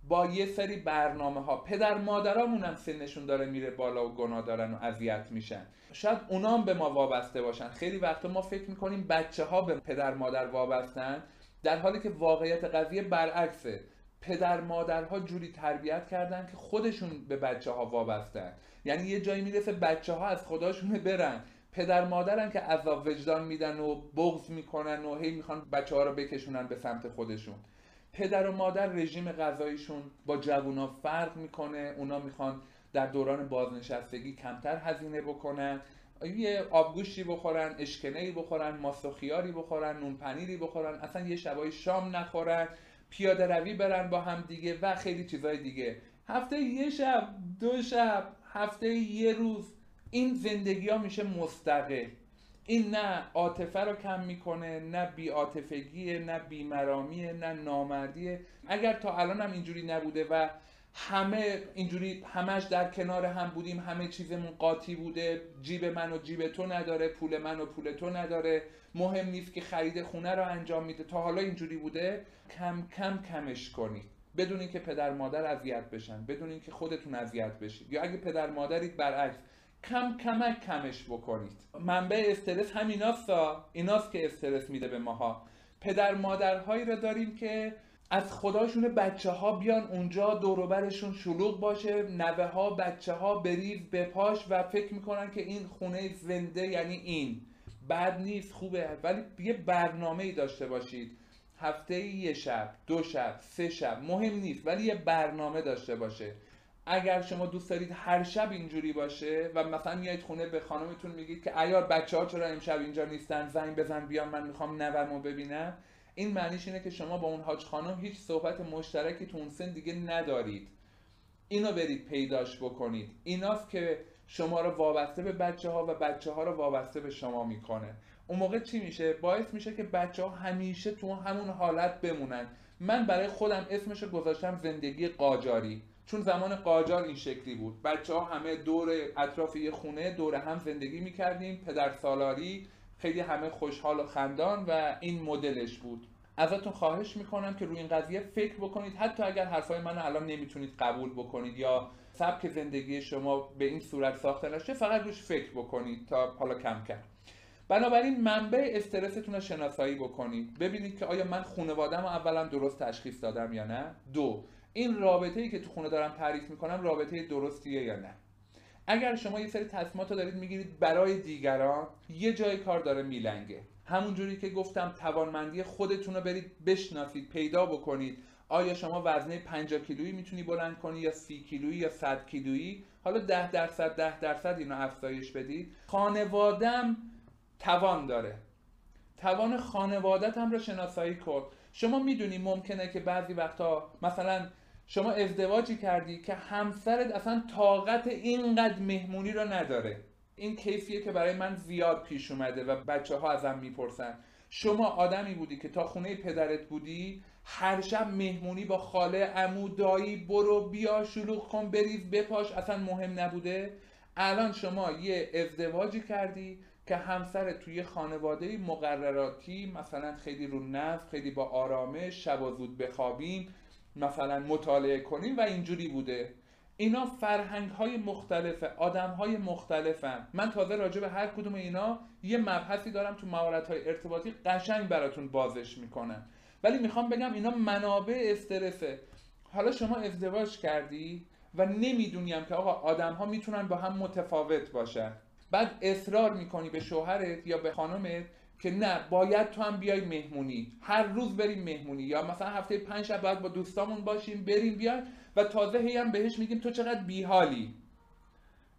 با یه سری برنامه ها پدر مادرامون هم سنشون داره میره بالا و گناه دارن و اذیت میشن. شاید اونام به ما وابسته باشن. خیلی وقتا ما فکر می‌کنیم بچه ها به پدر مادر وابستن در حالی که واقعیت قضیه برعکسه. پدر مادرها جوری تربیت کردن که خودشون به بچه ها وابستن. یعنی یه جایی می‌رسه بچه ها از خداشون برن. پدر مادرن که عذاب وجدان میدن و بغض می‌کنن و هی می‌خوان بچه ها رو بکشونن به سمت خودشون. پدر و مادر رژیم غذاییشون با جوونا فرق می‌کنه. اونا می‌خوان در دوران بازنشستگی کمتر هزینه بکنن. یه آبگوشتی بخورن اشکنه بخورن ماست خیاری بخورن نون پنیری بخورن. اصلا یه شبای شام نخورن. پیاده روی برن با هم دیگه و خیلی چیزای دیگه. هفته یه شب دو شب هفته یه روز. این زندگی ها میشه مستقل. این نه عاطفه رو کم می‌کنه نه بیعاطفگیه نه بیمرامیه نه نامردیه. اگر تا الان هم اینجوری نبوده و همه اینجوری همش در کنار هم بودیم همه چیزمون قاطی بوده جیب من و جیب تو نداره پول من و پول تو نداره مهم نیست که خرید خونه رو انجام میده. تا حالا اینجوری بوده کم کم کمش کنید بدون اینکه پدر مادر اذیت بشن بدون اینکه خودتون اذیت بشید. یا اگه پدر مادرید برعکس کم کمک کمش بکنید. منبع استرس همیناست ایناست که استرس میده به ماها. پدر مادرهایی رو داریم که از خداشون بچه ها بیان اونجا دوروبرشون شلوغ باشه نوه ها بچه ها بریز بپاش و فکر می‌کنن که این خونه زنده یعنی این. بد نیست خوبه. ولی یه برنامه ای داشته باشید. هفته یه شب دو شب سه شب مهم نیست ولی یه برنامه داشته باشه. اگر شما دوست دارید هر شب اینجوری باشه و مثلا میایید خونه به خانمتون میگید که ایار بچه ها چرا امشب اینجا نیستن؟ زنگ بزن بیان من می‌خوام نومو ببینم. این معنیش اینه که شما با اون حاج خانم هیچ صحبت مشترکی تو اون سن دیگه ندارید. اینو برید پیداش بکنید. ایناست که شما رو وابسته به بچه ها و بچه ها رو وابسته به شما می‌کنه. اون موقع چی میشه؟ باعث میشه که بچه ها همیشه تو همون حالت بمونن. من برای خودم اسمش گذاشتم زندگی قاجاری. چون زمان قاجار این شکلی بود. بچه ها همه دور اطراف یه خونه دور هم زندگی می‌کردیم. پدر سالاری خیلی همه خوشحال و خندان و این مدلش بود. ازتون خواهش می‌کنم که روی این قضیه فکر بکنید. حتی اگر حرفای من الان نمی‌تونید قبول بکنید یا سبک زندگی شما به این صورت ساخته نشه فقط روش فکر بکنید تا حالا کم کرد. بنابراین منبع استرستون رو شناسایی بکنید. ببینید که آیا من خانوادم اولا درست تشخیص دادم یا نه. دو این رابطه ای که تو خونه دارم تعریف می‌کنم رابطه درستیه یا نه؟ اگر شما یه سری تصمیمات دارید می‌گیرید برای دیگران یه جای کار داره میلنگه. همونجوری که گفتم توانمندی خودتون رو برید بشناسید پیدا بکنید. آیا شما وزنه 50 کیلویی می‌تونی بلند کنی یا 30 کیلویی یا 100 کیلویی؟ حالا 10 درصد 10 درصد اینو افزایش بدید. خانوادم توان داره. توان خانوادت هم رو شناسایی کن. شما می‌دونی ممکنه که بعضی وقتا مثلا شما ازدواجی کردی که همسرت اصلا طاقت اینقدر مهمونی رو نداره. این کیفیه که برای من زیاد پیش اومده و بچه ها ازم می‌پرسن. شما آدمی بودی که تا خونه پدرت بودی هر شب مهمونی با خاله عمو دایی برو بیا شلوغ کن بریز بپاش اصلا مهم نبوده. الان شما یه ازدواجی کردی که همسر توی خانواده مقرراتی مثلا خیلی رو نفت خیلی با آرامش شب و زود بخوابیم مثلا مطالعه کنیم و اینجوری بوده. اینا فرهنگ های مختلفه آدم های مختلفن. من تازه راجع به هر کدوم اینا یه مبحثی دارم تو مهارت های ارتباطی قشنگ براتون بازش می‌کنم. ولی می‌خوام بگم اینا منابع استرسه. حالا شما ازدواج کردی و نمی‌دونیم که آقا آدم ها می‌تونن با هم متفاوت باشن. بعد اصرار می‌کنی به شوهرت یا به خانمت که نه باید تو هم بیای مهمونی. هر روز بریم مهمونی. یا مثلا هفته پنج شب باید با دوستامون باشیم بریم بیایم و تازه هی هم بهش میگیم تو چقدر بیحالی.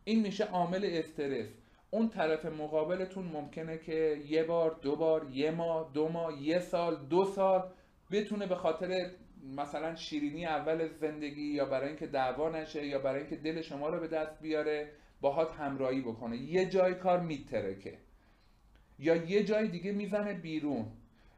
این میشه عامل استرس. اون طرف مقابلتون ممکنه که یه بار دو بار یه ماه دو ماه یه سال دو سال بتونه به خاطر مثلا شیرینی اول زندگی یا برای اینکه دعوا نشه یا برای اینکه دل شما رو به دست بیاره باهات همراهی بکنه. یه جای کار میترکه. یا یه جای دیگه می‌زنه بیرون.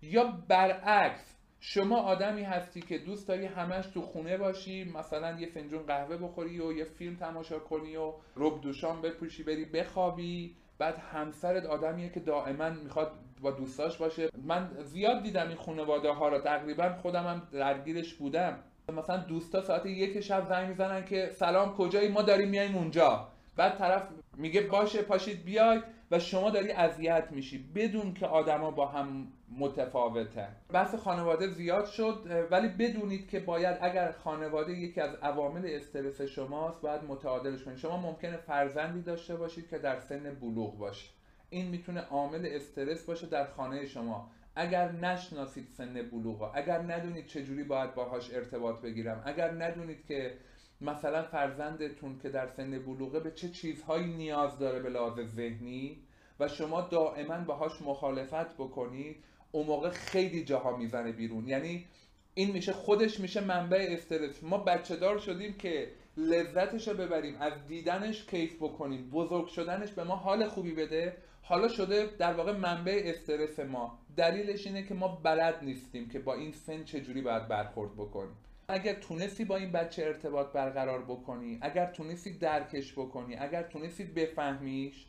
یا برعکس شما آدمی هستی که دوست داری همش تو خونه باشی مثلا یه فنجون قهوه بخوری و یه فیلم تماشا کنی و رب دوشان بپوشی بری بخوابی. بعد همسرت آدمیه که دائما می‌خواد با دوستاش باشه. من زیاد دیدم این خانواده ها رو. تقریبا خودم هم درگیرش بودم. مثلا دوستا ساعت یک شب زنگ می‌زنن که سلام کجایی؟ ما داریم میایم اونجا. بعد طرف میگه باشه پاشید بیای و شما داری اذیت میشی بدون که آدما با هم متفاوتن بحث خانواده زیاد شد ولی بدونید که باید اگر خانواده یکی از عوامل استرس شماست باید متعادلش کنید. شما ممکنه فرزندی داشته باشید که در سن بلوغ باشه. این می‌تونه عامل استرس باشه در خانه شما. اگر نشناسید سن بلوغ اگر ندونید چجوری باید باهاش ارتباط بگیرم اگر ندونید که مثلا فرزندتون که در سن بلوغه به چه چیزهایی نیاز داره به لحاظ ذهنی و شما دائما باهاش مخالفت بکنید اون موقع خیلی جاها می‌زنه بیرون. یعنی این میشه خودش میشه منبع استرس. ما بچه دار شدیم که لذتش رو ببریم از دیدنش کیف بکنیم. بزرگ شدنش به ما حال خوبی بده. حالا شده در واقع منبع استرس ما. دلیلش اینه که ما بلد نیستیم که با این سن چجوری باید برخورد بکنیم. اگر تونستی با این بچه ارتباط برقرار بکنی اگر تونستی درکش بکنی اگر تونستی بفهمیش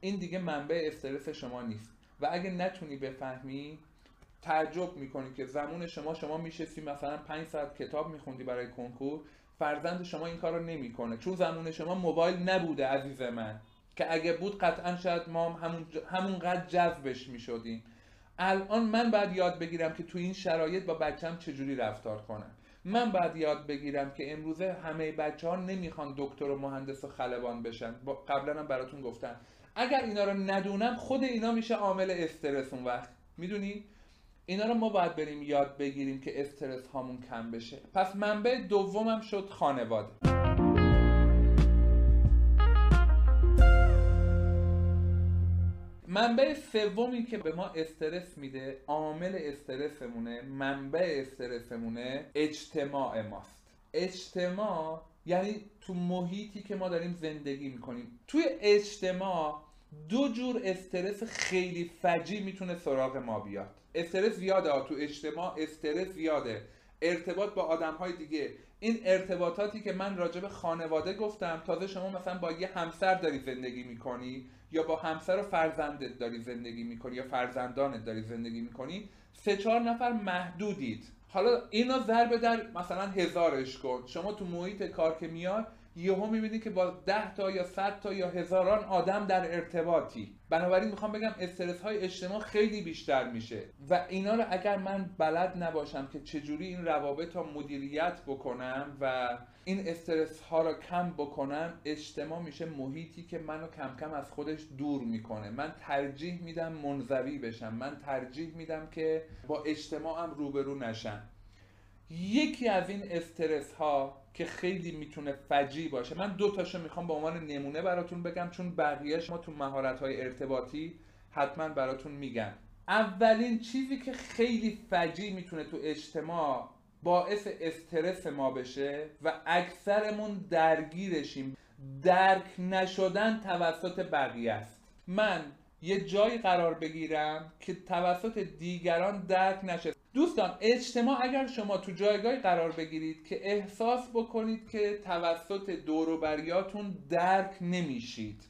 این دیگه منبع استرس شما نیست. و اگر نتونی بفهمی تعجب می‌کنی که زمان شما شما میشستی مثلا 5 ساعت کتاب میخوندی برای کنکور فرزند شما این کار رو نمی‌کنه. چون زمان شما موبایل نبوده عزیز من که اگه بود قطعا شاید ما همون همونقدر جذبش می‌شدیم. الان من باید یاد بگیرم که تو این شرایط با بچم چجوری رفتار کنم. من باید یاد بگیرم که امروزه همه بچه ها نمی‌خوان دکتر و مهندس و خلبان بشن. قبلا هم براتون گفتم. اگر اینا رو ندونم خود اینا میشه عامل استرس اون وقت. می‌دونی؟ اینا رو ما باید بریم یاد بگیریم که استرس هامون کم بشه. پس منبع دومم شد خانواده. منبع سومی که به ما استرس میده عامل استرسمونه منبع استرسمونه اجتماع ماست. اجتماع یعنی تو محیطی که ما داریم زندگی می‌کنیم. توی اجتماع دو جور استرس خیلی فجی می‌تونه سراغ ما بیاد. استرس زیاده تو اجتماع استرس زیاده. ارتباط با آدم های دیگه. این ارتباطاتی که من راجع به خانواده گفتم تازه شما مثلا با یه همسر داری زندگی می‌کنی یا با همسر و فرزندت داری زندگی می‌کنی یا فرزندانت داری زندگی می‌کنی سه چهار نفر محدودید. حالا اینا ضربه در مثلا هزارش کن. شما تو محیط کار که میاد یهو می‌بینی که با ده تا یا صد تا یا هزاران آدم در ارتباطی. بنابراین می‌خوام بگم استرس های اجتماع خیلی بیشتر میشه. و اینا رو اگر من بلد نباشم که چجوری این روابط رو مدیریت بکنم و این استرس ها رو کم بکنم اجتماع میشه محیطی که منو کم کم از خودش دور می‌کنه. من ترجیح میدم منزوی بشم. من ترجیح میدم که با اجتماعم روبرو نشم. یکی از این استرس ها که خیلی می‌تونه فجی باشه. من دو تاشو می‌خوام به عنوان نمونه براتون بگم چون بقیهش ما تو مهارت های ارتباطی حتما براتون میگم اولین چیزی که خیلی فجی می‌تونه تو اجتماع باعث استرس ما بشه و اکثرمون درگیرشیم درک نشدن توسط بقیه است. من یه جایی قرار بگیرم که توسط دیگران درک نشه. دوستان اجتماع اگر شما تو جایگاهی قرار بگیرید که احساس بکنید که توسط دوروبریاتون درک نمیشید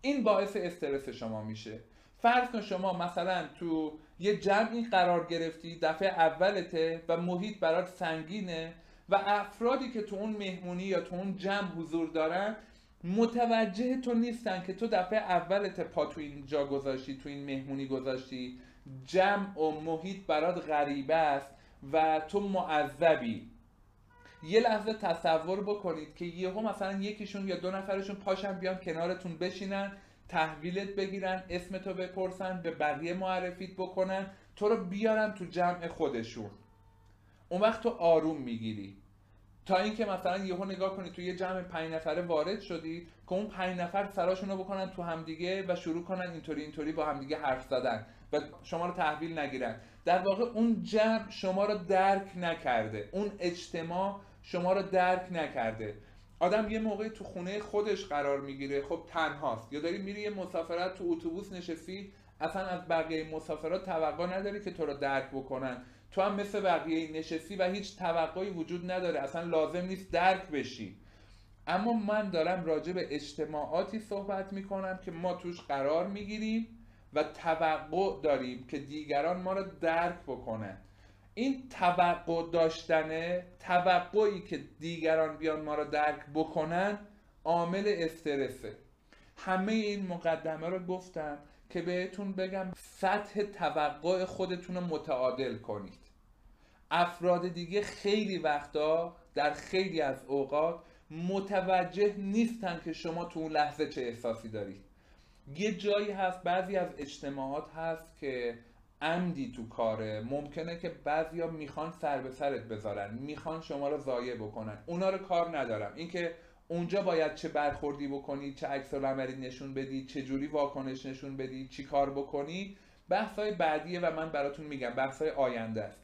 این باعث استرس شما میشه. فرض کن شما مثلا تو یه جمعی قرار گرفتی دفعه اولته و محیط برات سنگینه و افرادی که تو اون مهمونی یا تو اون جمع حضور دارن متوجه تو نیستن که تو دفعه اولت پا تو این جا گذاشتی تو این مهمونی گذاشتی. جمع و محیط برات غریبه است و تو معذبی. یه لحظه تصور بکنید که یهو مثلا یکیشون یا دو نفرشون پاشن بیان کنارتون بشینن تحویلت بگیرن اسمتو بپرسن به بقیه معرفیت بکنن تو رو بیارن تو جمع خودشون. اون وقت تو آروم می‌گیری. تا اینکه مثلا یهو نگاه کنید تو یه جمع پنج نفره وارد شدید که اون پنج نفر سراشون رو بکنن تو همدیگه و شروع کنن اینطوری اینطوری با همدیگه حرف زدن و شما رو تحویل نگیرن. در واقع اون جمع شما رو درک نکرده. اون اجتماع شما رو درک نکرده. آدم یه موقع تو خونه خودش قرار می‌گیره. خب تنهاست. یا داری میری یه مسافرت تو اتوبوس نشستی اصلا از بقیه مسافرات توقع نداری که تو رو درک بکنن. تو هم مثل بقیه نشستی و هیچ توقعی وجود نداره. اصلا لازم نیست درک بشی. اما من دارم راجع به اجتماعاتی صحبت می‌کنم که ما توش قرار می‌گیریم و توقع داریم که دیگران ما رو درک بکنن این توقع داشتنه توقعی که دیگران بیان ما رو درک بکنن عامل استرسه. همه این مقدمه رو گفتم که بهتون بگم سطح توقع خودتون رو متعادل کنید. افراد دیگه خیلی وقتا در خیلی از اوقات متوجه نیستن که شما تو اون لحظه چه احساسی دارید یه جایی هست بعضی از اجتماعات هست که عمدی تو کاره. ممکنه که بعضیا می‌خوان سر به سرت بذارن می‌خوان شما رو ضایع بکنن. اونا رو کار ندارم. اینکه اونجا باید چه برخوردی بکنی چه عکس عملی نشون بدی چه جوری واکنش نشون بدی چی کار بکنی بحثای بعدیه و من براتون میگم بحثای آینده است.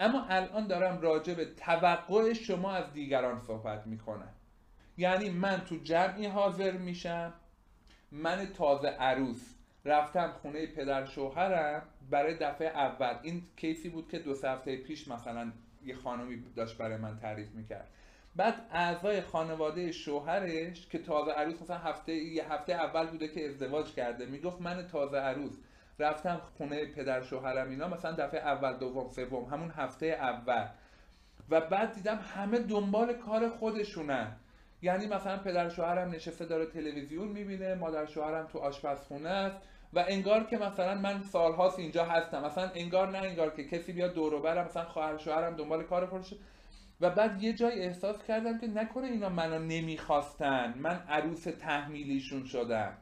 اما الان دارم راجع به توقع شما از دیگران صحبت می‌کنم. یعنی من تو جمعی حاضر میشم من تازه عروس رفتم خونه پدر شوهرم برای دفعه اول. این کیسی بود که دو هفته پیش مثلا یه خانمی داشت برای من تعریف می‌کرد. بعد اعضای خانواده شوهرش که تازه عروس مثلا هفته یه هفته اول بوده که ازدواج کرده می‌گفت من تازه عروس. رفتم خونه پدر شوهرم اینا مثلا دفعه اول دوم سوم همون هفته اول. و بعد دیدم همه دنبال کار خودشونن. یعنی مثلا پدر شوهرم نشسته داره تلویزیون می‌بینه مادر شوهرم تو آشپزخونه است و انگار که مثلا من سالهاست اینجا هستم. مثلا انگار نه انگار که کسی بیاد دور برم مثلا خواهر شوهرم دنبال کار خودشه. و بعد یه جای احساس کردم که نکنه اینا منو نمی‌خواستن. من عروس تحمیلیشون شدم.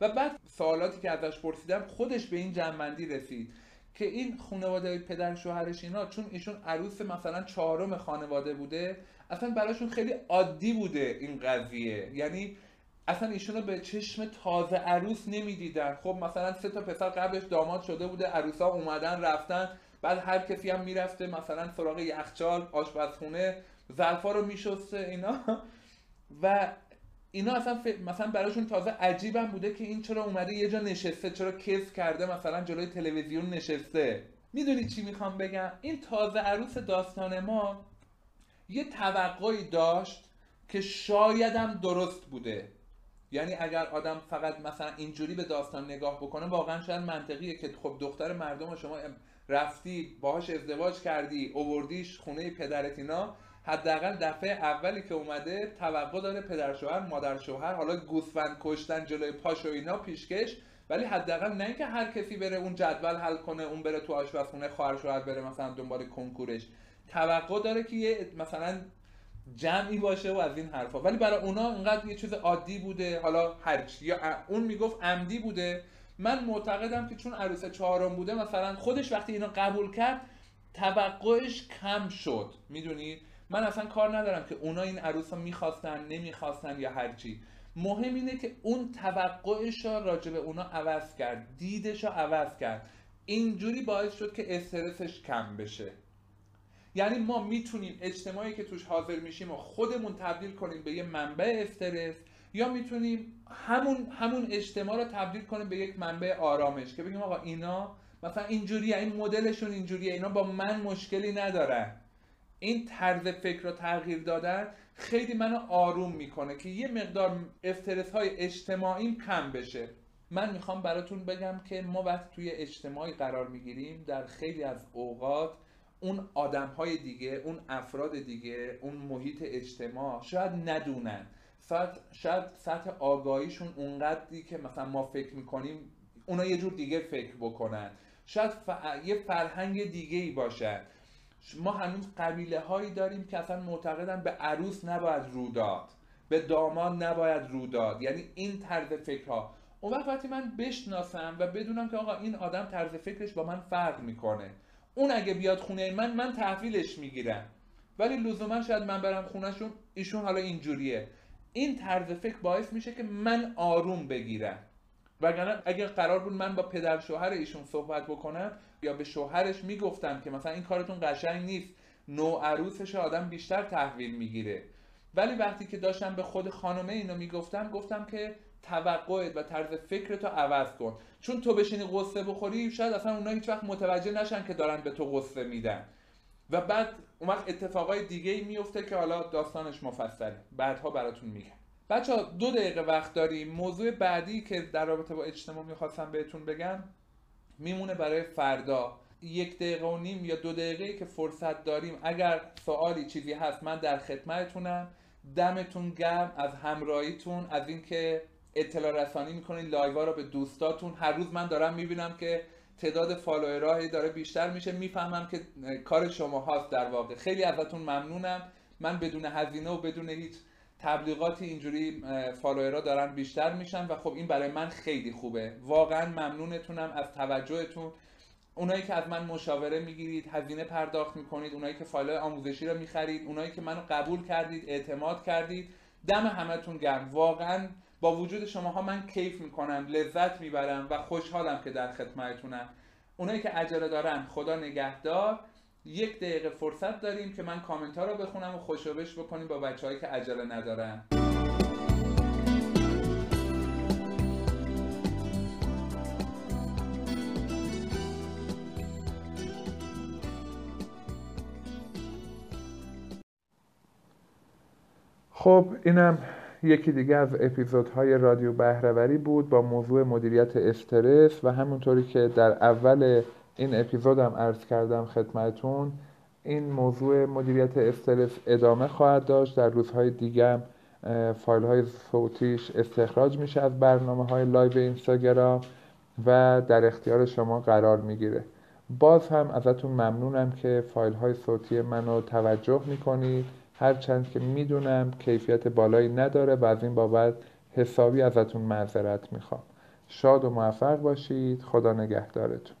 و بعد سوالاتی که ازش پرسیدم خودش به این جنبندی رسید که این خانواده پدر شوهرش اینا چون ایشون عروس مثلا چهارم خانواده بوده اصلا براشون خیلی عادی بوده این قضیه. یعنی اصلا ایشون رو به چشم تازه عروس نمی‌دیدن. خب مثلا سه تا پسر قبلش داماد شده بوده عروسا اومدن رفتن بعد هر کسی هم می‌رفته مثلا سراغ یخچال آشپزخونه ظرفا رو میشسته اینا. و اینا اصلا مثلا براشون تازه عجیبم بوده که این چرا اومده یه جا نشسته چرا کس کرده مثلا جلوی تلویزیون نشسته. می‌دونی چی می‌خوام بگم؟ این تازه عروس داستان ما یه توقعی داشت که شایدم درست بوده. یعنی اگر آدم فقط مثلا اینجوری به داستان نگاه بکنه واقعا شاید منطقیه که خب دختر مردم شما رفتی باهاش ازدواج کردی اووردیش خونه پدرت اینا حداقل دفعه اولی که اومده توقع داره پدر شوهر مادر شوهر حالا گوسفند کشتن جلوی پاش و اینا پیشکش. ولی حداقل نه اینکه هر کسی بره اون جدول حل کنه اون بره تو آشپزخونه خواهر شوهر بره مثلا دنبال کنکورش. توقع داره که یه مثلا جمعی باشه و از این حرفا. ولی برای اونا اینقدر یه چیز عادی بوده. حالا هرچی. یا اون می‌گفت عمدی بوده. من معتقدم که چون عروس چهارم بوده مثلا خودش وقتی اینو قبول کرد توقعش کم شد. می‌دونید من اصلا کار ندارم که اونا این عروس رو می‌خواستن نمی‌خواستن یا هرچی مهم اینه که اون توقعش رو راجع به اونا عوض کرد دیدش رو عوض کرد. اینجوری باعث شد که استرسش کم بشه. یعنی ما می‌تونیم اجتماعی که توش حاضر میشیم و خودمون تبدیل کنیم به یه منبع استرس یا می‌تونیم همون همون اجتماع رو تبدیل کنیم به یک منبع آرامش که بگیم آقا اینا مثلا اینجوریه این مدلشون اینجوریه اینا با من مشکلی ندارن. این طرز فکر رو تغییر دادن خیلی منو آروم می‌کنه که یه مقدار استرس های اجتماعیم کم بشه. من می‌خوام براتون بگم که ما وقتی توی اجتماعی قرار می‌گیریم در خیلی از اوقات اون آدم های دیگه اون افراد دیگه اون محیط اجتماع شاید ندونن. شاید سطح آگاهیشون اونقدری که مثلا ما فکر می‌کنیم اونا یه جور دیگه فکر بکنن. شاید یه فرهنگ دیگه ای باشد ما هنوز قبیله هایی داریم که اصلا معتقدن به عروس نباید روداد به داماد نباید روداد. یعنی این طرز فکرها. اون وقت وقتی من بشناسم و بدونم که آقا این آدم طرز فکرش با من فرق می‌کنه. اون اگه بیاد خونه من من تحویلش می‌گیرم. ولی لزوما شاید من برم خونهشون ایشون حالا اینجوریه. این طرز فکر باعث میشه که من آروم بگیرم. وگرنه اگر قرار بود من با پدر شوهر ایشون صحبت بکنم یا به شوهرش می‌گفتم که مثلا این کارتون قشنگ نیست نو عروسش آدم بیشتر تحویل می‌گیره. ولی وقتی که داشتم به خود خانمه اینو می‌گفتم گفتم که توقعت و طرز فکرتو عوض کن. چون تو بشینی قصه بخوری شاید اصلا اونا هیچ وقت متوجه نشن که دارن به تو قصه میدن. و بعد اون وقت اتفاقای دیگه میفته که حالا داستانش مفصله. بعدها براتون میگم. بچه ها دو دقیقه وقت داریم. موضوع بعدی که در رابطه با اجتماع می‌خواستم بهتون بگم میمونه برای فردا. یک دقیقه و نیم یا دو دقیقه که فرصت داریم اگر سوالی چیزی هست من در خدمتتونم. دمتون گرم از همراهیتون از اینکه اطلاع رسانی می‌کنین لایوا رو به دوستاتون. هر روز من دارم می‌بینم که تعداد فالوورها داره بیشتر میشه. می‌فهمم که کار شما هاست در واقع. خیلی ازتون ممنونم. من بدون هزینه و بدون هیچ تبلیغاتی اینجوری فالوورها دارن بیشتر میشن و خب این برای من خیلی خوبه. واقعا ممنونتونم از توجهتون. اونایی که از من مشاوره می‌گیرید هزینه پرداخت می‌کنید اونایی که فایل آموزشی رو می‌خرید اونایی که منو قبول کردید اعتماد کردید دم همتون گرم. واقعا با وجود شماها من کیف می‌کنم لذت می‌برم و خوشحالم که در خدمتتونم. اونایی که عجله دارن خدا نگهدار. یک دقیقه فرصت داریم که من کامنت ها رو بخونم و خوشوبش بکنیم با بچههایی که عجله ندارن. خب اینم یکی دیگه از اپیزودهای رادیو بهرهوری بود با موضوع مدیریت استرس و همونطوری که در اول این اپیزودم عرض کردم خدمتون. این موضوع مدیریت استرس ادامه خواهد داشت. در روزهای دیگه فایل های صوتیش استخراج میشه از برنامه های live اینستاگرام و در اختیار شما قرار می‌گیره. باز هم ازتون ممنونم که فایل های صوتی منو توجه می‌کنید. هرچند که می‌دونم کیفیت بالایی نداره و از این بابت حسابی ازتون معذرت می‌خوام. شاد و موفق باشید. خدا نگهدارتون.